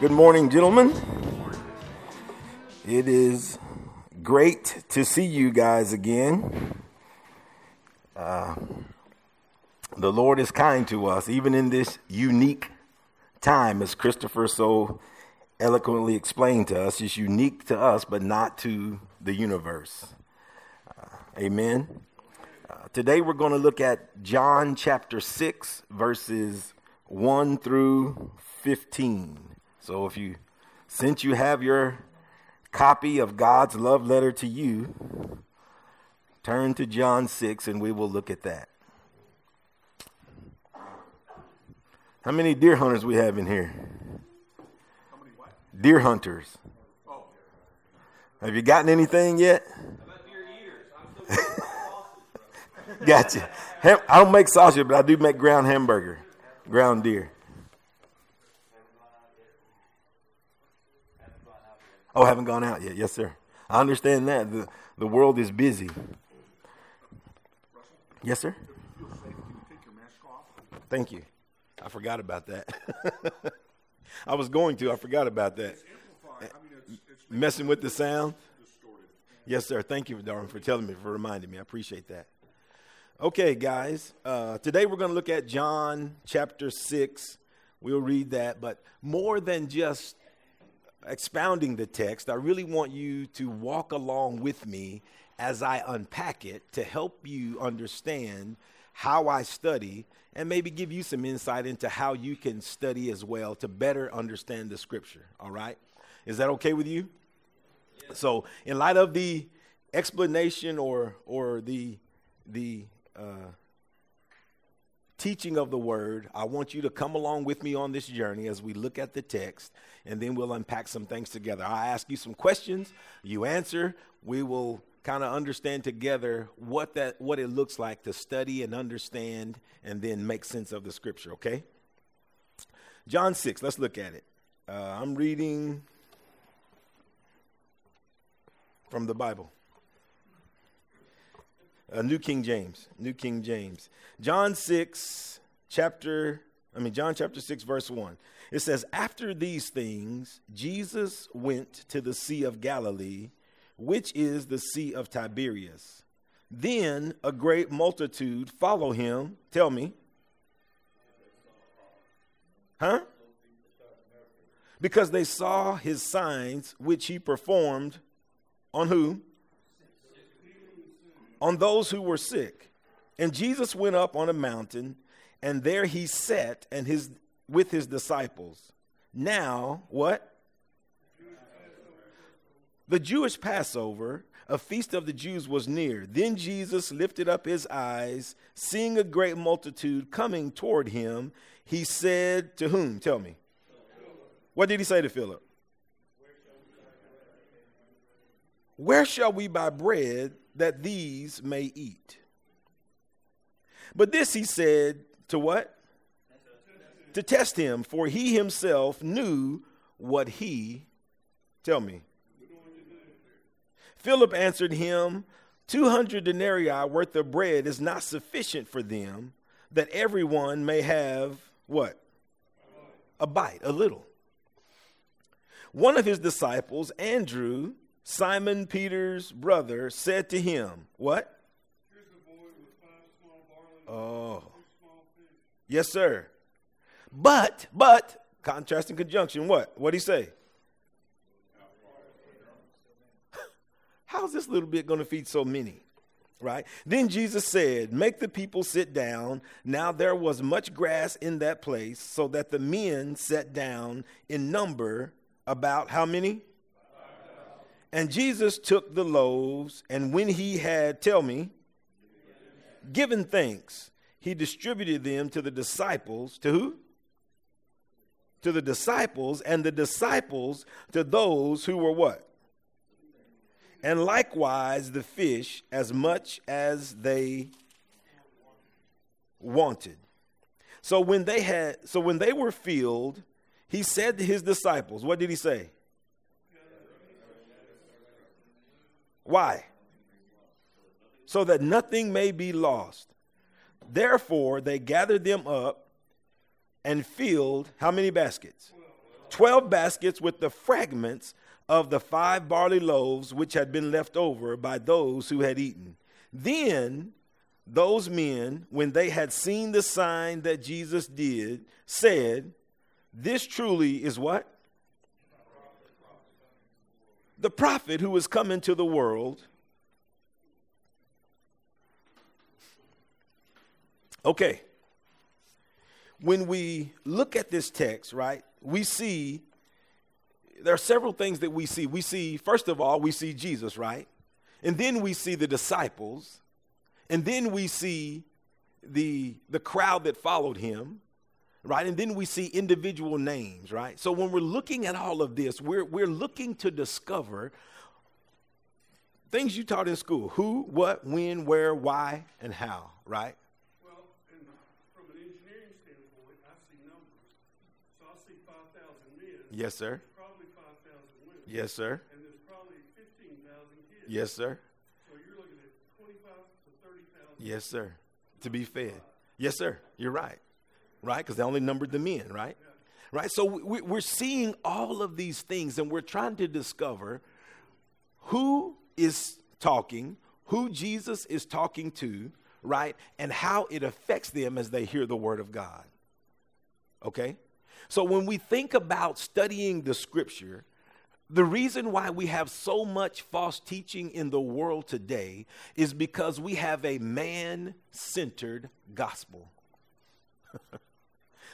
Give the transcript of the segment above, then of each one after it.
Good morning, gentlemen. It is great to see you guys again. Uh, the Lord is kind to us, even in this unique time, as Christopher so eloquently explained to us. It's unique to us, but not to the universe. Uh, amen. Uh, today we're going to look at John chapter 6, verses 1 through 15. So if you, since you have your copy of God's love letter to you, turn to John 6 and we will look at that. How many deer hunters we have in here? Deer hunters. Have you gotten anything yet? gotcha. I don't make sausage, but I do make ground hamburger, ground deer. Oh, haven't gone out yet. Yes, sir. I understand that. The, the world is busy. Yes, sir. Thank you. I forgot about that. I was going to. I forgot about that. Messing with the sound. Yes, sir. Thank you, Darwin, for telling me, for reminding me. I appreciate that. Okay, guys. Uh, today we're going to look at John chapter 6. We'll read that. But more than just expounding the text, I really want you to walk along with me as I unpack it to help you understand how I study and maybe give you some insight into how you can study as well to better understand the scripture. All right? Is that okay with you? So, in light of the explanation or or the the uh, teaching of the word, I want you to come along with me on this journey as we look at the text, and then we'll unpack some things together. I ask you some questions, you answer. We will kind of understand together what that what it looks like to study and understand and then make sense of the scripture okay? John 6 let's look at it. Uh, i'm reading from the bible uh, New King James. New King James. John 6, chapter, I mean, John chapter 6, verse 1. It says, After these things, Jesus went to the Sea of Galilee, which is the Sea of Tiberias. Then a great multitude follow him. Tell me. Huh? Because they saw his signs which he performed on who? On those who were sick. And Jesus went up on a mountain, and there he sat and his with his disciples. Now, what? The Jewish Passover, a feast of the Jews, was near. Then Jesus lifted up his eyes, seeing a great multitude coming toward him. He said to whom? Tell me. What did he say to Philip? Where shall we buy bread that these may eat. But this he said to what? To test him, for he himself knew what he, tell me. Philip answered him, 200 denarii worth of bread is not sufficient for them, that everyone may have what? A bite, a little. One of his disciples, Andrew, Simon Peter's brother said to him, What? Oh. Yes, sir. But, but, contrast and conjunction, what? What'd he say? How's this little bit going to feed so many? Right? Then Jesus said, Make the people sit down. Now there was much grass in that place, so that the men sat down in number about how many? And Jesus took the loaves, and when he had, tell me, given thanks, he distributed them to the disciples. To who? To the disciples, and the disciples to those who were what? And likewise the fish, as much as they wanted. So when they had, so when they were filled, he said to his disciples, what did he say? Why? So that nothing may be lost. Therefore, they gathered them up and filled how many baskets? 12 baskets with the fragments of the five barley loaves which had been left over by those who had eaten. Then those men, when they had seen the sign that Jesus did, said, This truly is what? The prophet who has come into the world. Okay. When we look at this text, right, we see there are several things that we see. We see, first of all, we see Jesus, right? And then we see the disciples. And then we see the, the crowd that followed him, right? And then we see individual names, right? So when we're looking at all of this, we're, we're looking to discover things you taught in school who, what, when, where, why, and how, right? Well, and from an engineering standpoint, I see numbers. So I see 5,000 men. Yes, sir. Probably 5,000 women. Yes, sir. And there's probably 15,000 kids. Yes, sir. So you're looking at 25 to 30,000. Yes, sir. To be fed. Yes, sir. You're right. Right? Because they only numbered the men, right? Right? So we, we're seeing all of these things and we're trying to discover who is talking, who Jesus is talking to, right? And how it affects them as they hear the word of God. Okay? So when we think about studying the scripture, the reason why we have so much false teaching in the world today is because we have a man centered gospel.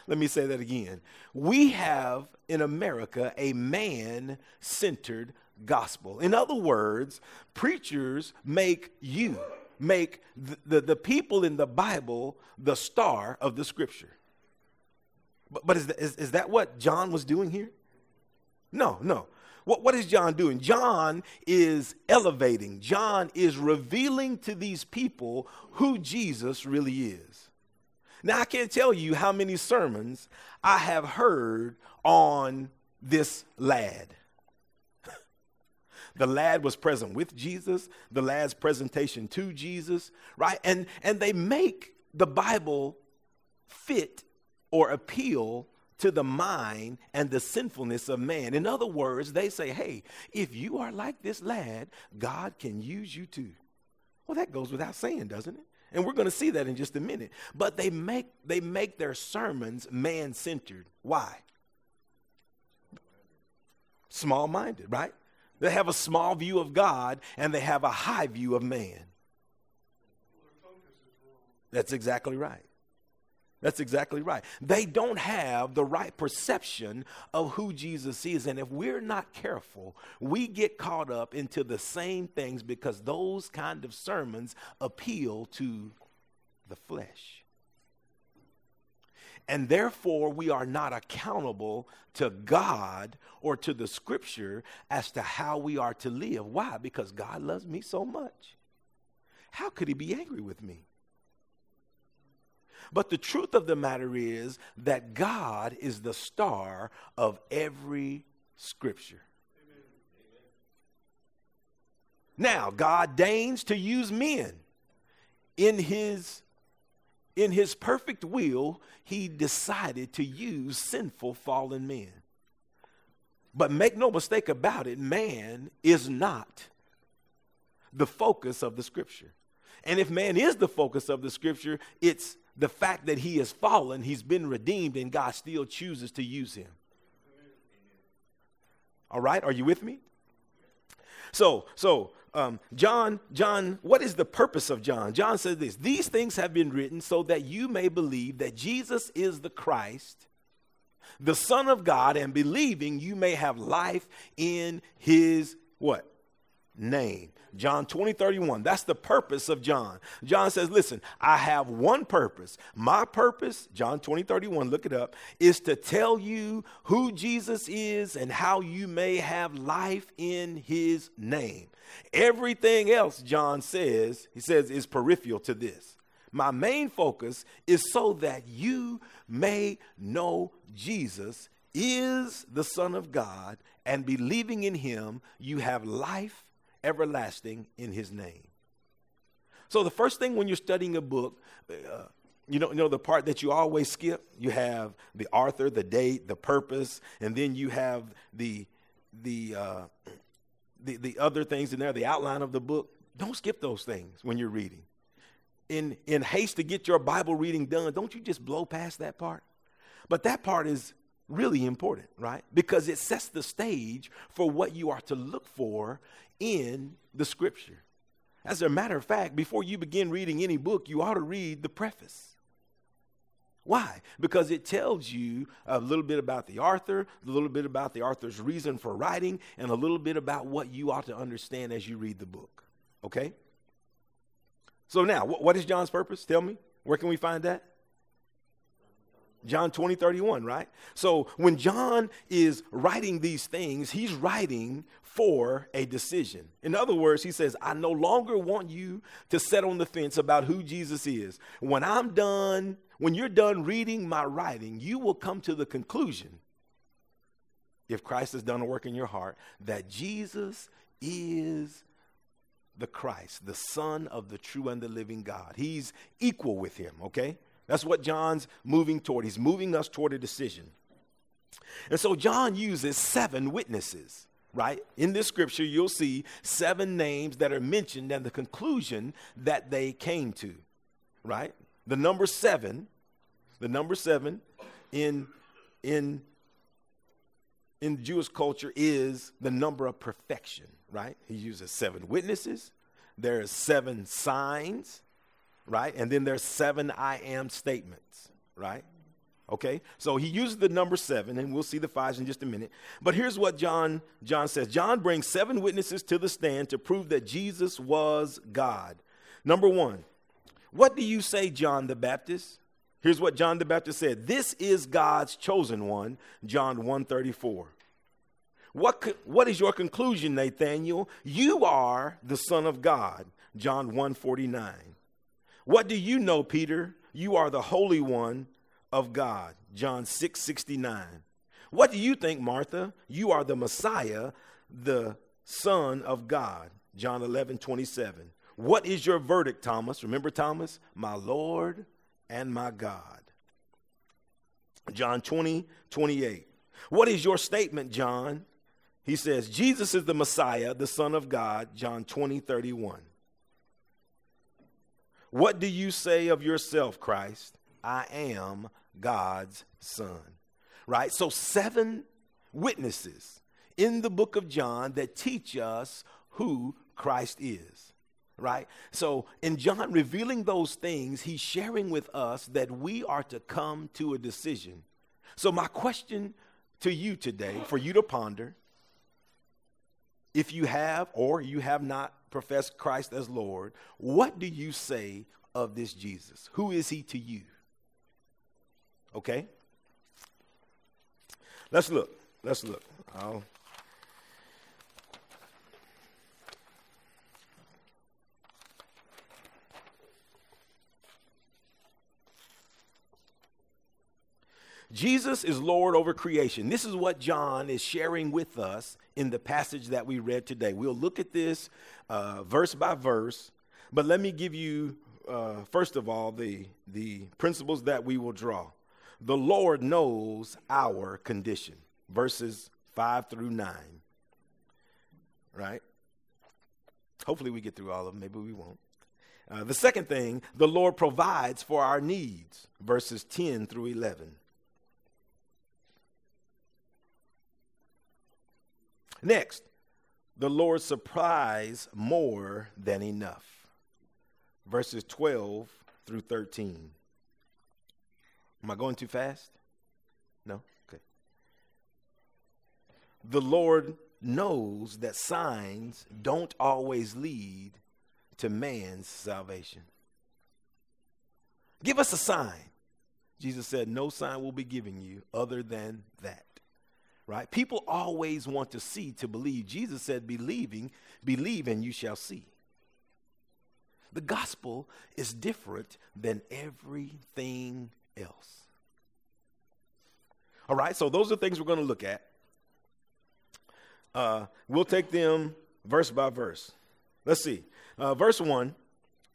Let me say that again. We have in America a man centered gospel. In other words, preachers make you, make the, the, the, people in the Bible the star of the scripture. But, but is, that, is, is that what John was doing here? No, no. What, what is John doing? John is elevating, John is revealing to these people who Jesus really is. Now, I can't tell you how many sermons I have heard on this lad. the lad was present with Jesus, the lad's presentation to Jesus, right? And, and they make the Bible fit or appeal to the mind and the sinfulness of man. In other words, they say, hey, if you are like this lad, God can use you too. Well, that goes without saying, doesn't it? And we're going to see that in just a minute. But they make, they make their sermons man centered. Why? Small minded, right? They have a small view of God and they have a high view of man. That's exactly right. That's exactly right. They don't have the right perception of who Jesus is. And if we're not careful, we get caught up into the same things because those kind of sermons appeal to the flesh. And therefore, we are not accountable to God or to the scripture as to how we are to live. Why? Because God loves me so much. How could he be angry with me? But the truth of the matter is that God is the star of every scripture. Now, God deigns to use men in his in his perfect will, he decided to use sinful fallen men. But make no mistake about it, man is not the focus of the scripture. And if man is the focus of the scripture, it's the fact that he has fallen, he's been redeemed, and God still chooses to use him. All right, are you with me? So, so um, John, John, what is the purpose of John? John says this: These things have been written so that you may believe that Jesus is the Christ, the Son of God, and believing you may have life in His what name. John 20, 31. That's the purpose of John. John says, Listen, I have one purpose. My purpose, John 20, 31, look it up, is to tell you who Jesus is and how you may have life in his name. Everything else, John says, he says, is peripheral to this. My main focus is so that you may know Jesus is the Son of God, and believing in him, you have life everlasting in his name. So, the first thing when you're studying a book, uh, you know, you know the part that you always skip? You have the author, the date, the purpose, and then you have the the uh, the, the other things in there, the outline of the book. Don't skip those things when you're reading. In in haste to get your Bible reading done, don't you just blow past that part? But that part is really important, right? Because it sets the stage for what you are to look for in the scripture. As a matter of fact, before you begin reading any book, you ought to read the preface. Why? Because it tells you a little bit about the author, a little bit about the author's reason for writing, and a little bit about what you ought to understand as you read the book. Okay? So now, what is John's purpose? Tell me. Where can we find that? John 20, 31, right? So when John is writing these things, he's writing for a decision. In other words, he says, I no longer want you to sit on the fence about who Jesus is. When I'm done, when you're done reading my writing, you will come to the conclusion, if Christ has done a work in your heart, that Jesus is the Christ, the Son of the true and the living God. He's equal with him, okay? That's what John's moving toward. He's moving us toward a decision. And so John uses seven witnesses right? In this scripture, you'll see seven names that are mentioned and the conclusion that they came to, right? The number seven, the number seven in, in, in Jewish culture is the number of perfection, right? He uses seven witnesses, there's seven signs, right? And then there's seven I am statements, right? Okay? So he uses the number seven, and we'll see the fives in just a minute. But here's what John, John says John brings seven witnesses to the stand to prove that Jesus was God. Number one, what do you say, John the Baptist? Here's what John the Baptist said This is God's chosen one, John 134. What, what is your conclusion, Nathaniel? You are the Son of God, John 149. What do you know, Peter? You are the Holy One, of God. John 6 69. What do you think, Martha? You are the Messiah, the Son of God. John 11 27. What is your verdict, Thomas? Remember Thomas? My Lord and my God. John 20 28. What is your statement, John? He says, Jesus is the Messiah, the Son of God. John 20 31. What do you say of yourself, Christ? I am God's Son. Right? So, seven witnesses in the book of John that teach us who Christ is. Right? So, in John revealing those things, he's sharing with us that we are to come to a decision. So, my question to you today, for you to ponder, if you have or you have not professed Christ as Lord, what do you say of this Jesus? Who is he to you? Okay? Let's look. Let's look. I'll Jesus is Lord over creation. This is what John is sharing with us in the passage that we read today. We'll look at this uh, verse by verse, but let me give you, uh, first of all, the, the principles that we will draw. The Lord knows our condition. Verses 5 through 9. Right? Hopefully, we get through all of them. Maybe we won't. Uh, the second thing, the Lord provides for our needs. Verses 10 through 11. Next, the Lord supplies more than enough. Verses 12 through 13. Am I going too fast? No? Okay. The Lord knows that signs don't always lead to man's salvation. Give us a sign. Jesus said, No sign will be given you other than that. Right? People always want to see to believe. Jesus said, Believing, believe and you shall see. The gospel is different than everything else. All right, so those are things we're going to look at. Uh, we'll take them verse by verse. Let's see. Uh, verse 1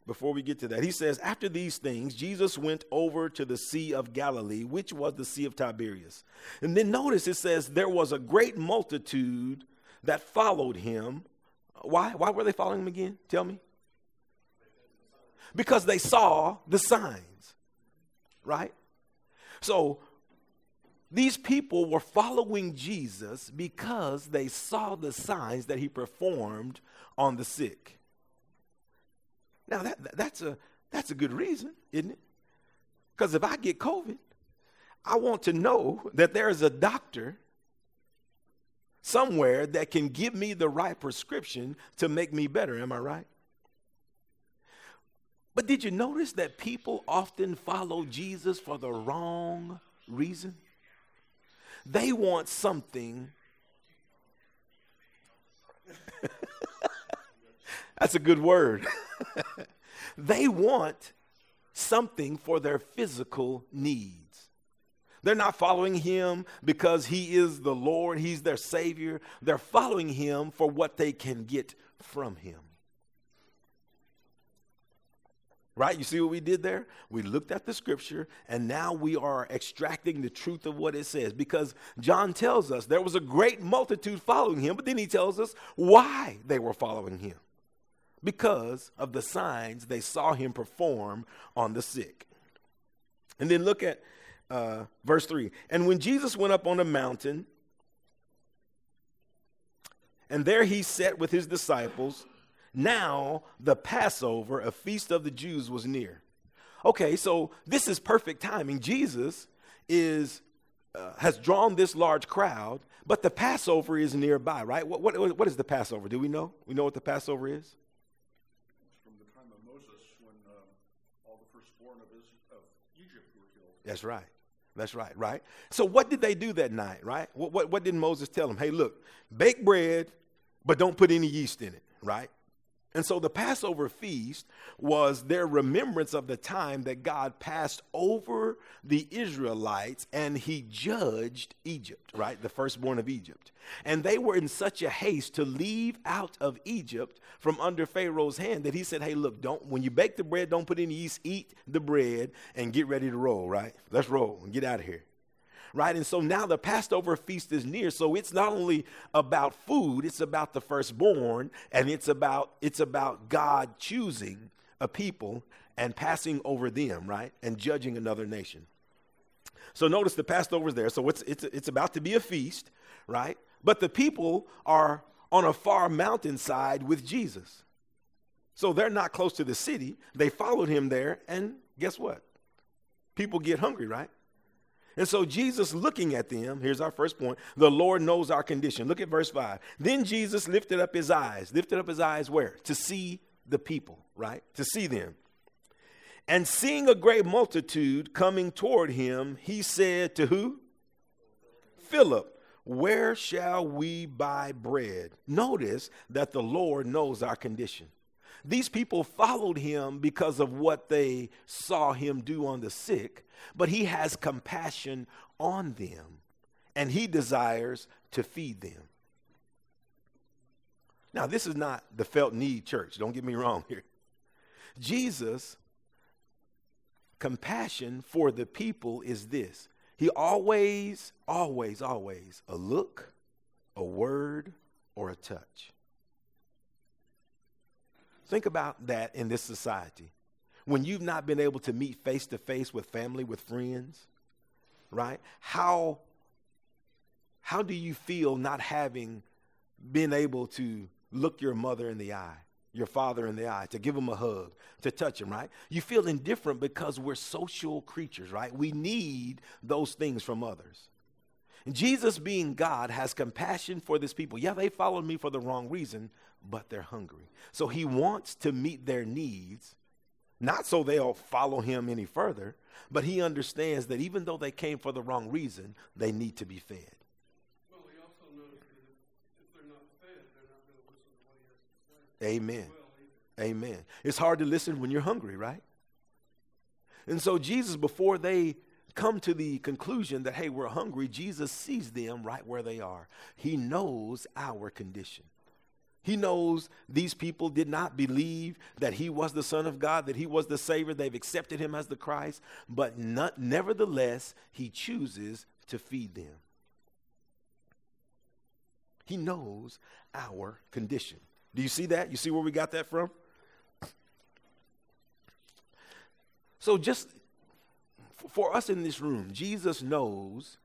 before we get to that. He says, After these things, Jesus went over to the Sea of Galilee, which was the Sea of Tiberias. And then notice it says, There was a great multitude that followed him. Why? Why were they following him again? Tell me. Because they saw the signs, right? So these people were following Jesus because they saw the signs that he performed on the sick. Now, that, that's, a, that's a good reason, isn't it? Because if I get COVID, I want to know that there is a doctor somewhere that can give me the right prescription to make me better. Am I right? But did you notice that people often follow Jesus for the wrong reason? They want something. That's a good word. they want something for their physical needs. They're not following him because he is the Lord, he's their Savior. They're following him for what they can get from him. Right? You see what we did there? We looked at the scripture and now we are extracting the truth of what it says because John tells us there was a great multitude following him, but then he tells us why they were following him. Because of the signs they saw him perform on the sick. And then look at uh, verse 3. And when Jesus went up on a mountain, and there he sat with his disciples, now the Passover, a feast of the Jews, was near. Okay, so this is perfect timing. Jesus is uh, has drawn this large crowd, but the Passover is nearby, right? What, what, what is the Passover? Do we know? We know what the Passover is? From the time of Moses when um, all the firstborn of, of Egypt were killed. That's right. That's right, right? So, what did they do that night, right? What, what, what did Moses tell them? Hey, look, bake bread, but don't put any yeast in it, right? And so the Passover feast was their remembrance of the time that God passed over the Israelites and he judged Egypt, right? The firstborn of Egypt. And they were in such a haste to leave out of Egypt from under Pharaoh's hand that he said, Hey, look, don't, when you bake the bread, don't put any yeast, eat the bread and get ready to roll, right? Let's roll and get out of here right? And so now the Passover feast is near. So it's not only about food, it's about the firstborn, and it's about it's about God choosing a people and passing over them, right? And judging another nation. So notice the Passover's there. So it's it's it's about to be a feast, right? But the people are on a far mountainside with Jesus. So they're not close to the city. They followed him there, and guess what? People get hungry, right? And so Jesus looking at them, here's our first point. The Lord knows our condition. Look at verse 5. Then Jesus lifted up his eyes. Lifted up his eyes where? To see the people, right? To see them. And seeing a great multitude coming toward him, he said to who? Philip, where shall we buy bread? Notice that the Lord knows our condition. These people followed him because of what they saw him do on the sick, but he has compassion on them and he desires to feed them. Now, this is not the felt need church, don't get me wrong here. Jesus' compassion for the people is this He always, always, always a look, a word, or a touch. Think about that in this society. When you've not been able to meet face to face with family, with friends, right? How, how do you feel not having been able to look your mother in the eye, your father in the eye, to give them a hug, to touch them, right? You feel indifferent because we're social creatures, right? We need those things from others. Jesus, being God, has compassion for this people. Yeah, they followed me for the wrong reason, but they're hungry. So he wants to meet their needs, not so they'll follow him any further, but he understands that even though they came for the wrong reason, they need to be fed. Well, he also knows that if they're not fed, they're not going to listen to what he has to say. Amen. Well, Amen. It's hard to listen when you're hungry, right? And so Jesus, before they come to the conclusion that, hey, we're hungry, Jesus sees them right where they are. He knows our condition. He knows these people did not believe that he was the Son of God, that he was the Savior. They've accepted him as the Christ, but not, nevertheless, he chooses to feed them. He knows our condition. Do you see that? You see where we got that from? So, just for us in this room, Jesus knows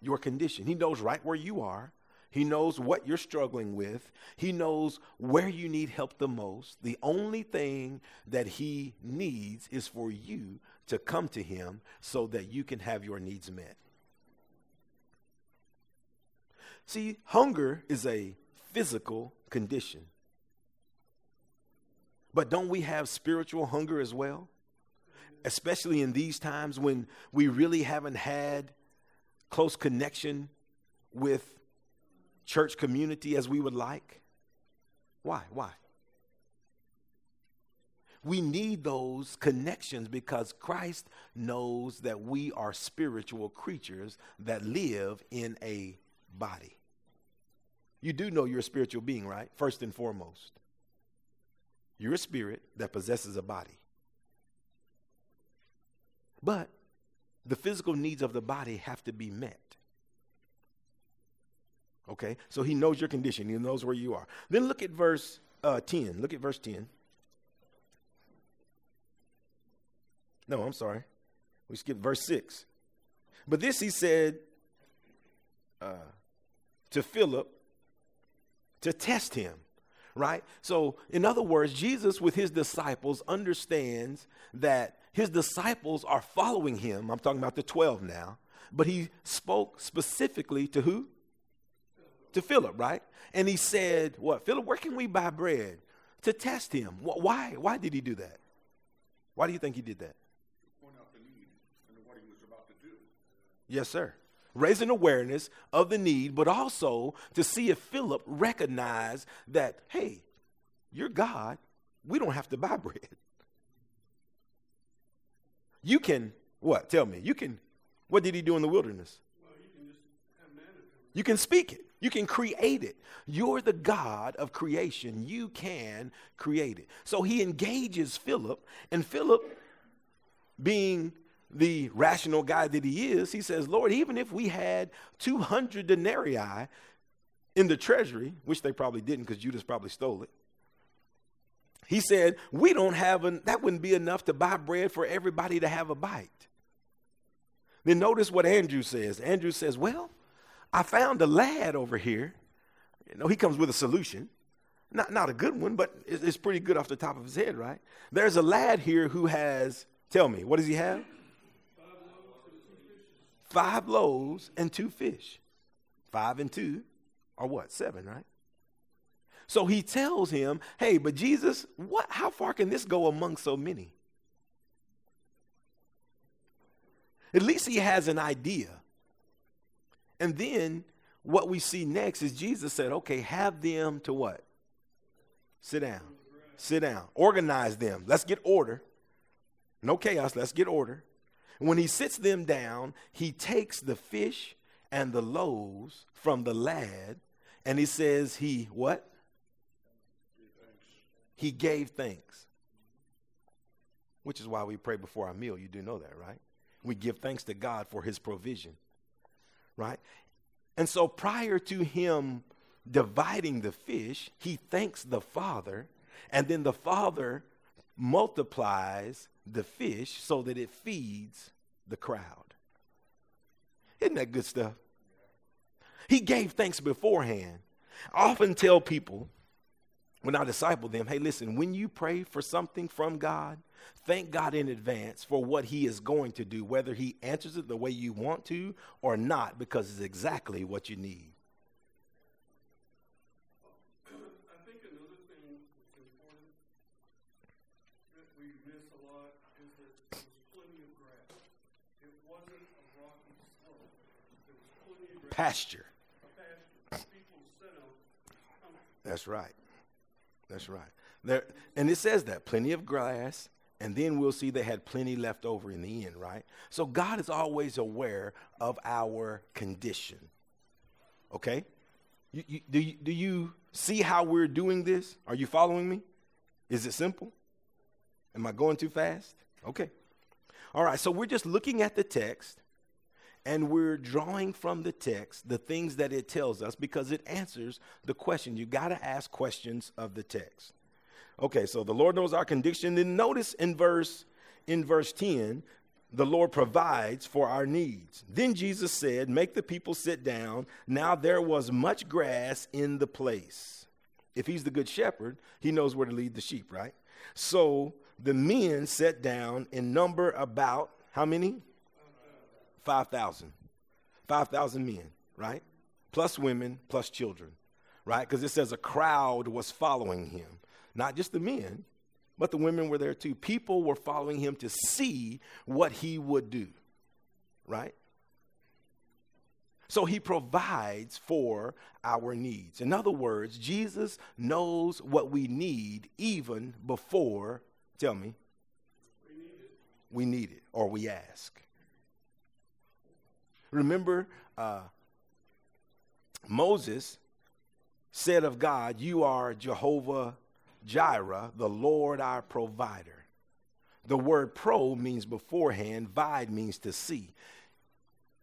your condition. He knows right where you are. He knows what you're struggling with. He knows where you need help the most. The only thing that He needs is for you to come to Him so that you can have your needs met. See, hunger is a physical condition. But don't we have spiritual hunger as well? Especially in these times when we really haven't had close connection with church community as we would like? Why? Why? We need those connections because Christ knows that we are spiritual creatures that live in a body. You do know you're a spiritual being, right? First and foremost. You're a spirit that possesses a body. But the physical needs of the body have to be met. Okay? So he knows your condition, he knows where you are. Then look at verse uh, 10. Look at verse 10. No, I'm sorry. We skipped verse 6. But this he said uh, to Philip to test him, right? So, in other words, Jesus with his disciples understands that his disciples are following him. I'm talking about the 12 now. But he spoke specifically to who? To Philip, right? And he said, What? Philip, where can we buy bread? To test him. Why? Why did he do that? Why do you think he did that? Point out the need and what he was about to do. Yes, sir. Raising awareness of the need, but also to see if Philip recognized that, hey, you're God. We don't have to buy bread. You can, what? Tell me. You can, what did he do in the wilderness? Well, you can just have manna. You can speak it. You can create it. You're the God of creation. You can create it. So he engages Philip, and Philip, being the rational guy that he is, he says, Lord, even if we had 200 denarii in the treasury, which they probably didn't because Judas probably stole it, he said, we don't have, an, that wouldn't be enough to buy bread for everybody to have a bite. Then notice what Andrew says. Andrew says, well, I found a lad over here. You know, he comes with a solution. Not, not a good one, but it's, it's pretty good off the top of his head, right? There's a lad here who has, tell me, what does he have? Five loaves and two fish. Five and two are what? Seven, right? So he tells him, hey, but Jesus, what, how far can this go among so many? At least he has an idea. And then what we see next is Jesus said, okay, have them to what? Sit down. Sit down. Organize them. Let's get order. No chaos. Let's get order. When he sits them down, he takes the fish and the loaves from the lad and he says, He what? He gave thanks. Which is why we pray before our meal. You do know that, right? We give thanks to God for his provision right? And so prior to him dividing the fish, he thanks the Father, and then the Father multiplies the fish so that it feeds the crowd. Isn't that good stuff? He gave thanks beforehand. I often tell people when I disciple them, hey, listen, when you pray for something from God, thank God in advance for what He is going to do, whether He answers it the way you want to or not, because it's exactly what you need. I think another thing that's important that we miss a lot is that there was plenty of grass. It wasn't a rocky slope. There was plenty of grass. Pasture. Pasture. That's right. That's right. There, and it says that plenty of grass, and then we'll see they had plenty left over in the end, right? So God is always aware of our condition. Okay? You, you, do, you, do you see how we're doing this? Are you following me? Is it simple? Am I going too fast? Okay. All right, so we're just looking at the text and we're drawing from the text the things that it tells us because it answers the question. You got to ask questions of the text. Okay, so the Lord knows our condition. Then notice in verse in verse 10, the Lord provides for our needs. Then Jesus said, Make the people sit down. Now there was much grass in the place. If he's the good shepherd, he knows where to lead the sheep, right? So the men sat down in number about how many? 5,000. 5,000 men, right? Plus women, plus children, right? Because it says a crowd was following him. Not just the men, but the women were there too. People were following him to see what he would do, right? So he provides for our needs. In other words, Jesus knows what we need even before, tell me, we need it, we need it or we ask. Remember, uh, Moses said of God, You are Jehovah Jireh, the Lord our provider. The word pro means beforehand, vide means to see.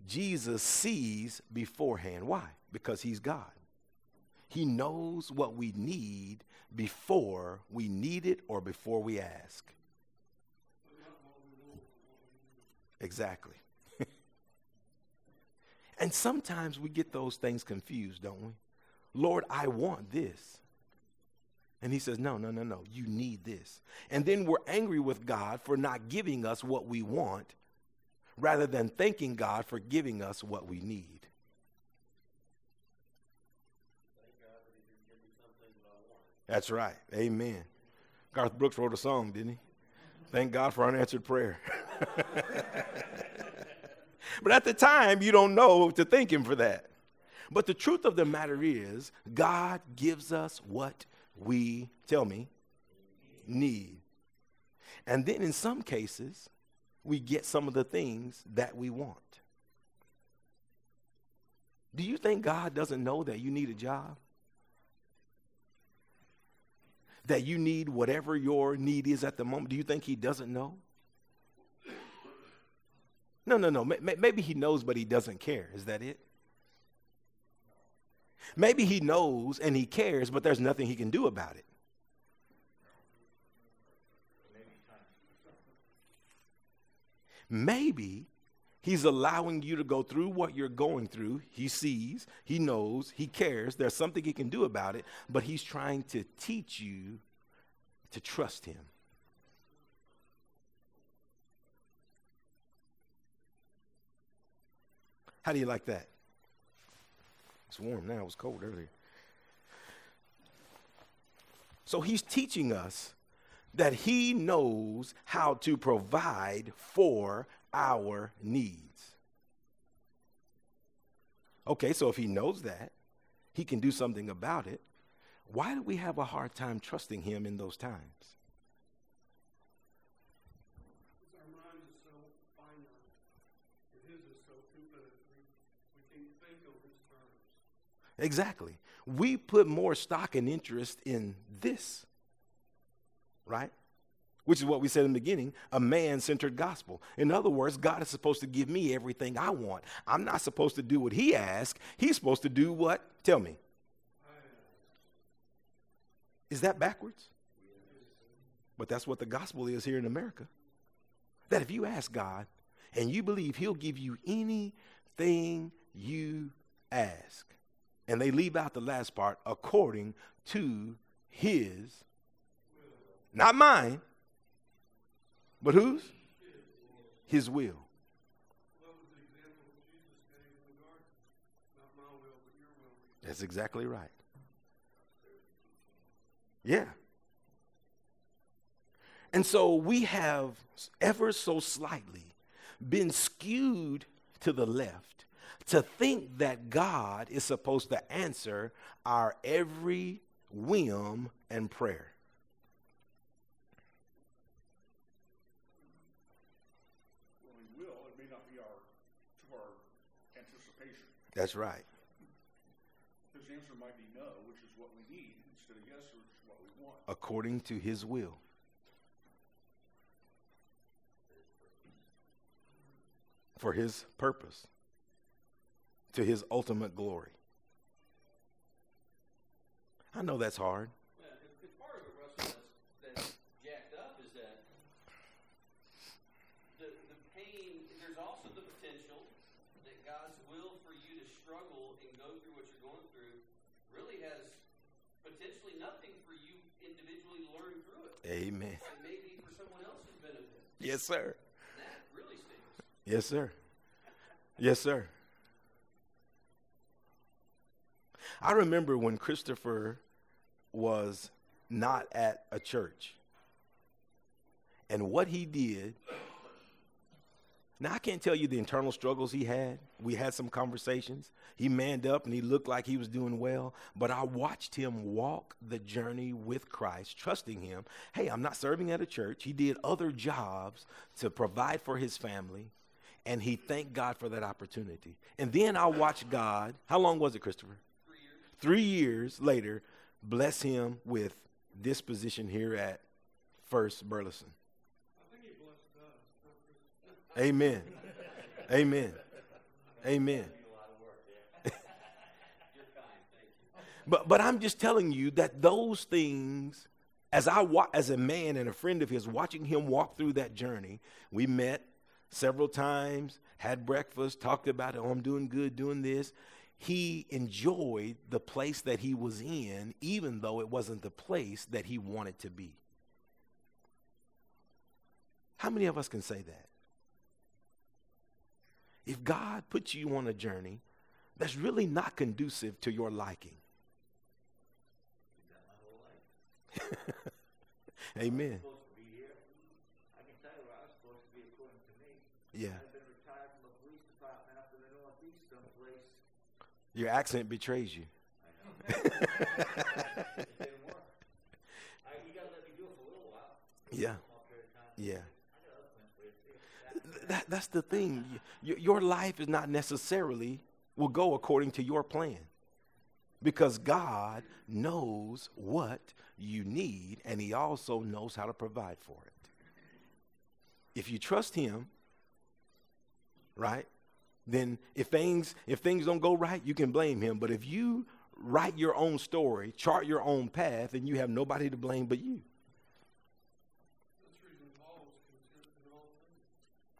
Jesus sees beforehand. Why? Because he's God. He knows what we need before we need it or before we ask. Exactly. And sometimes we get those things confused, don't we? Lord, I want this. And he says, No, no, no, no. You need this. And then we're angry with God for not giving us what we want rather than thanking God for giving us what we need. That's right. Amen. Garth Brooks wrote a song, didn't he? Thank God for unanswered prayer. but at the time, you don't know to thank Him for that. But the truth of the matter is, God gives us what we, tell me, need. And then in some cases, we get some of the things that we want. Do you think God doesn't know that you need a job? That you need whatever your need is at the moment? Do you think He doesn't know? No, no, no. Maybe He knows, but He doesn't care. Is that it? Maybe He knows and He cares, but there's nothing He can do about it. Maybe He's allowing you to go through what you're going through. He sees, He knows, He cares. There's something He can do about it, but He's trying to teach you to trust Him. How do you like that? It's warm now, it was cold earlier. So he's teaching us that he knows how to provide for our needs. Okay, so if he knows that, he can do something about it. Why do we have a hard time trusting him in those times? Exactly. We put more stock and interest in this, right? which is what we said in the beginning a man centered gospel. In other words, God is supposed to give me everything I want. I'm not supposed to do what He asks, He's supposed to do what? Tell me. Is that backwards? But that's what the gospel is here in America. That if you ask God and you believe He'll give you anything you ask, and they leave out the last part according to His, not mine but whose? His will. That's exactly right. Yeah. And so we have ever so slightly been skewed to the left to think that God is supposed to answer our every whim and prayer. anticipation. That's right. His answer be no, which is what we need, instead of yes, which is what we want. according to his will. For his purpose, to his ultimate glory. I know that's hard. Yeah, if part of it, Russell, that's, jacked up is that the, the pain, there's also the potential that God's will for you to struggle and go through what you're going through really has potentially nothing for you individually to learn through it. Amen. And maybe for someone else's benefit. Yes, sir. Really. Yes, sir. Yes, sir. I remember when Christopher was not at a church and what he did. Now, I can't tell you the internal struggles he had. We had some conversations. He manned up and he looked like he was doing well, but I watched him walk the journey with Christ, trusting him. Hey, I'm not serving at a church. He did other jobs to provide for his family, and he thanked God for that opportunity. And then I watched God. How long was it, Christopher? Three years. Later, bless him with this position here at First Burleson. I think he blessed us. Amen. Amen. Amen. But but I'm just telling you that those things, as I wa- as a man and a friend of his, watching him walk through that journey, we met several times, had breakfast, talked about. Oh, I'm doing good, doing this. He enjoyed the place that he was in, even though it wasn't the place that he wanted to be. How many of us can say that? If God puts you on a journey that's really not conducive to your liking, Amen. supposed to be here. I can tell you where I was supposed to be according to me. Yeah. Your accent betrays you. Yeah. Yeah. That, that's the thing. Y- Your life is not necessarily will go according to your plan. Because God knows what you need and he also knows how to provide for it. If you trust him, right? Then if things if things don't go right, you can blame him, but if you write your own story, chart your own path, then you have nobody to blame but you.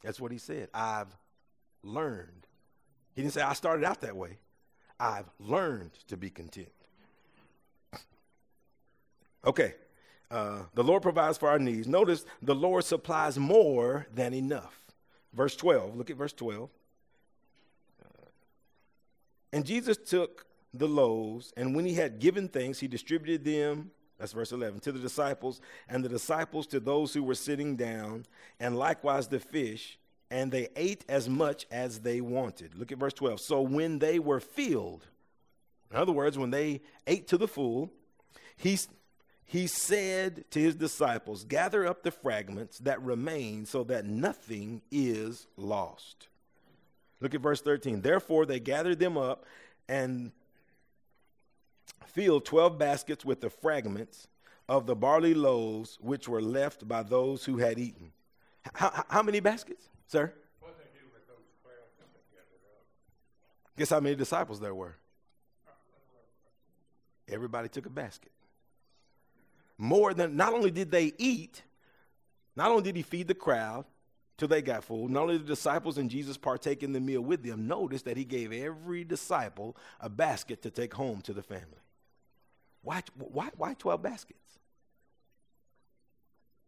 That's what he said. I've learned. He didn't say, I started out that way. I've learned to be content. Okay. Uh, the Lord provides for our needs. Notice the Lord supplies more than enough. Verse 12. Look at verse 12. And Jesus took the loaves, and when he had given thanks, he distributed them. That's verse 11. To the disciples, and the disciples to those who were sitting down, and likewise the fish, and they ate as much as they wanted. Look at verse 12. So when they were filled, in other words, when they ate to the full, he, he said to his disciples, Gather up the fragments that remain so that nothing is lost. Look at verse 13. Therefore, they gathered them up and filled 12 baskets with the fragments of the barley loaves which were left by those who had eaten. How, how- many baskets, sir? Guess how many disciples there were? Everybody took a basket. More than, not only did they eat, not only did he feed the crowd till they got full, not only the disciples and Jesus partake in the meal with them, notice that he gave every disciple a basket to take home to the family. Why, why, why 12 baskets?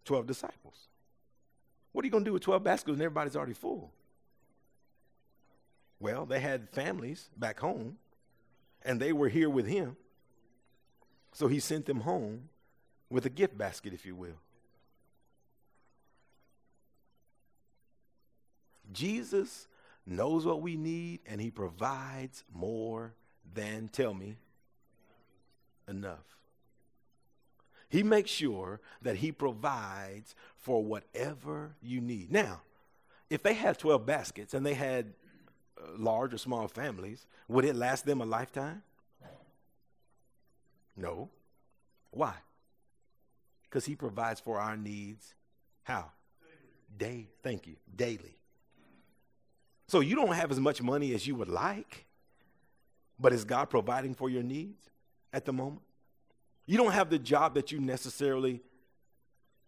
12 disciples. What are you going to do with 12 baskets when everybody's already full? Well, they had families back home, and they were here with him. So he sent them home with a gift basket, if you will. Jesus knows what we need, and he provides more than, tell me, enough. He makes sure that he provides for whatever you need. Now, if they had 12 baskets and they had uh, large or small families, would it last them a lifetime? No. Why? Because he provides for our needs. How? Day. Thank you. Daily. So you don't have as much money as you would like, but is God providing for your needs at the moment? You don't have the job that you necessarily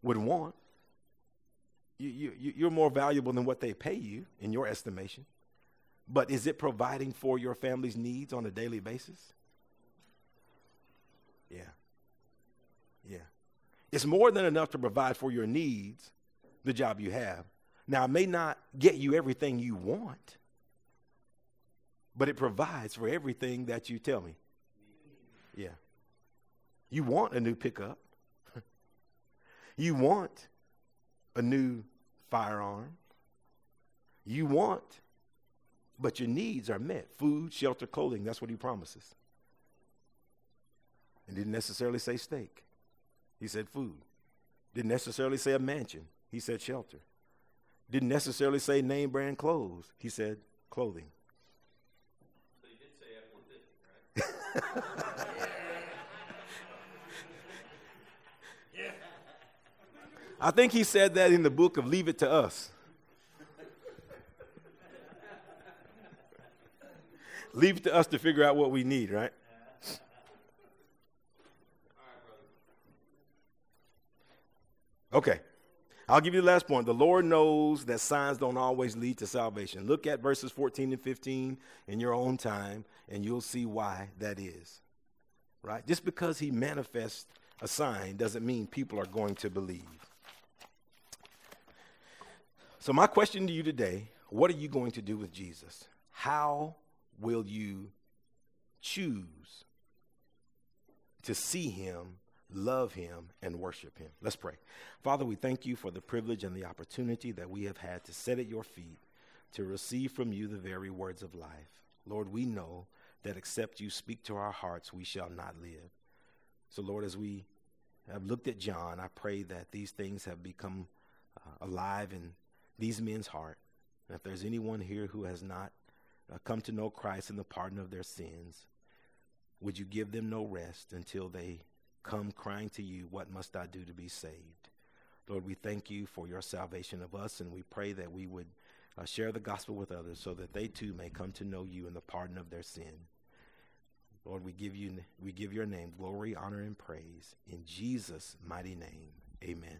would want. You, you, you're more valuable than what they pay you in your estimation. But is it providing for your family's needs on a daily basis? Yeah. Yeah. It's more than enough to provide for your needs, the job you have. Now, it may not get you everything you want, but it provides for everything that you tell me. Yeah. You want a new pickup. you want a new firearm. You want, but your needs are met food, shelter, clothing. That's what he promises. And didn't necessarily say steak, he said food. Didn't necessarily say a mansion, he said shelter. Didn't necessarily say name brand clothes, he said clothing. He did say F 150, right? I think he said that in the book of Leave It to Us. Leave it to us to figure out what we need, right? Okay. I'll give you the last point. The Lord knows that signs don't always lead to salvation. Look at verses 14 and 15 in your own time, and you'll see why that is. Right? Just because he manifests a sign doesn't mean people are going to believe. So, my question to you today what are you going to do with Jesus? How will you choose to see him, love him, and worship him? Let's pray. Father, we thank you for the privilege and the opportunity that we have had to sit at your feet to receive from you the very words of life. Lord, we know that except you speak to our hearts, we shall not live. So, Lord, as we have looked at John, I pray that these things have become uh, alive in these men's heart. And if there's anyone here who has not uh, come to know Christ and the pardon of their sins, would you give them no rest until they come crying to you, What must I do to be saved? Lord, we thank you for your salvation of us, and we pray that we would uh, share the gospel with others so that they too may come to know you and the pardon of their sin. Lord, we give you we give your name glory, honor, and praise in Jesus' mighty name. Amen.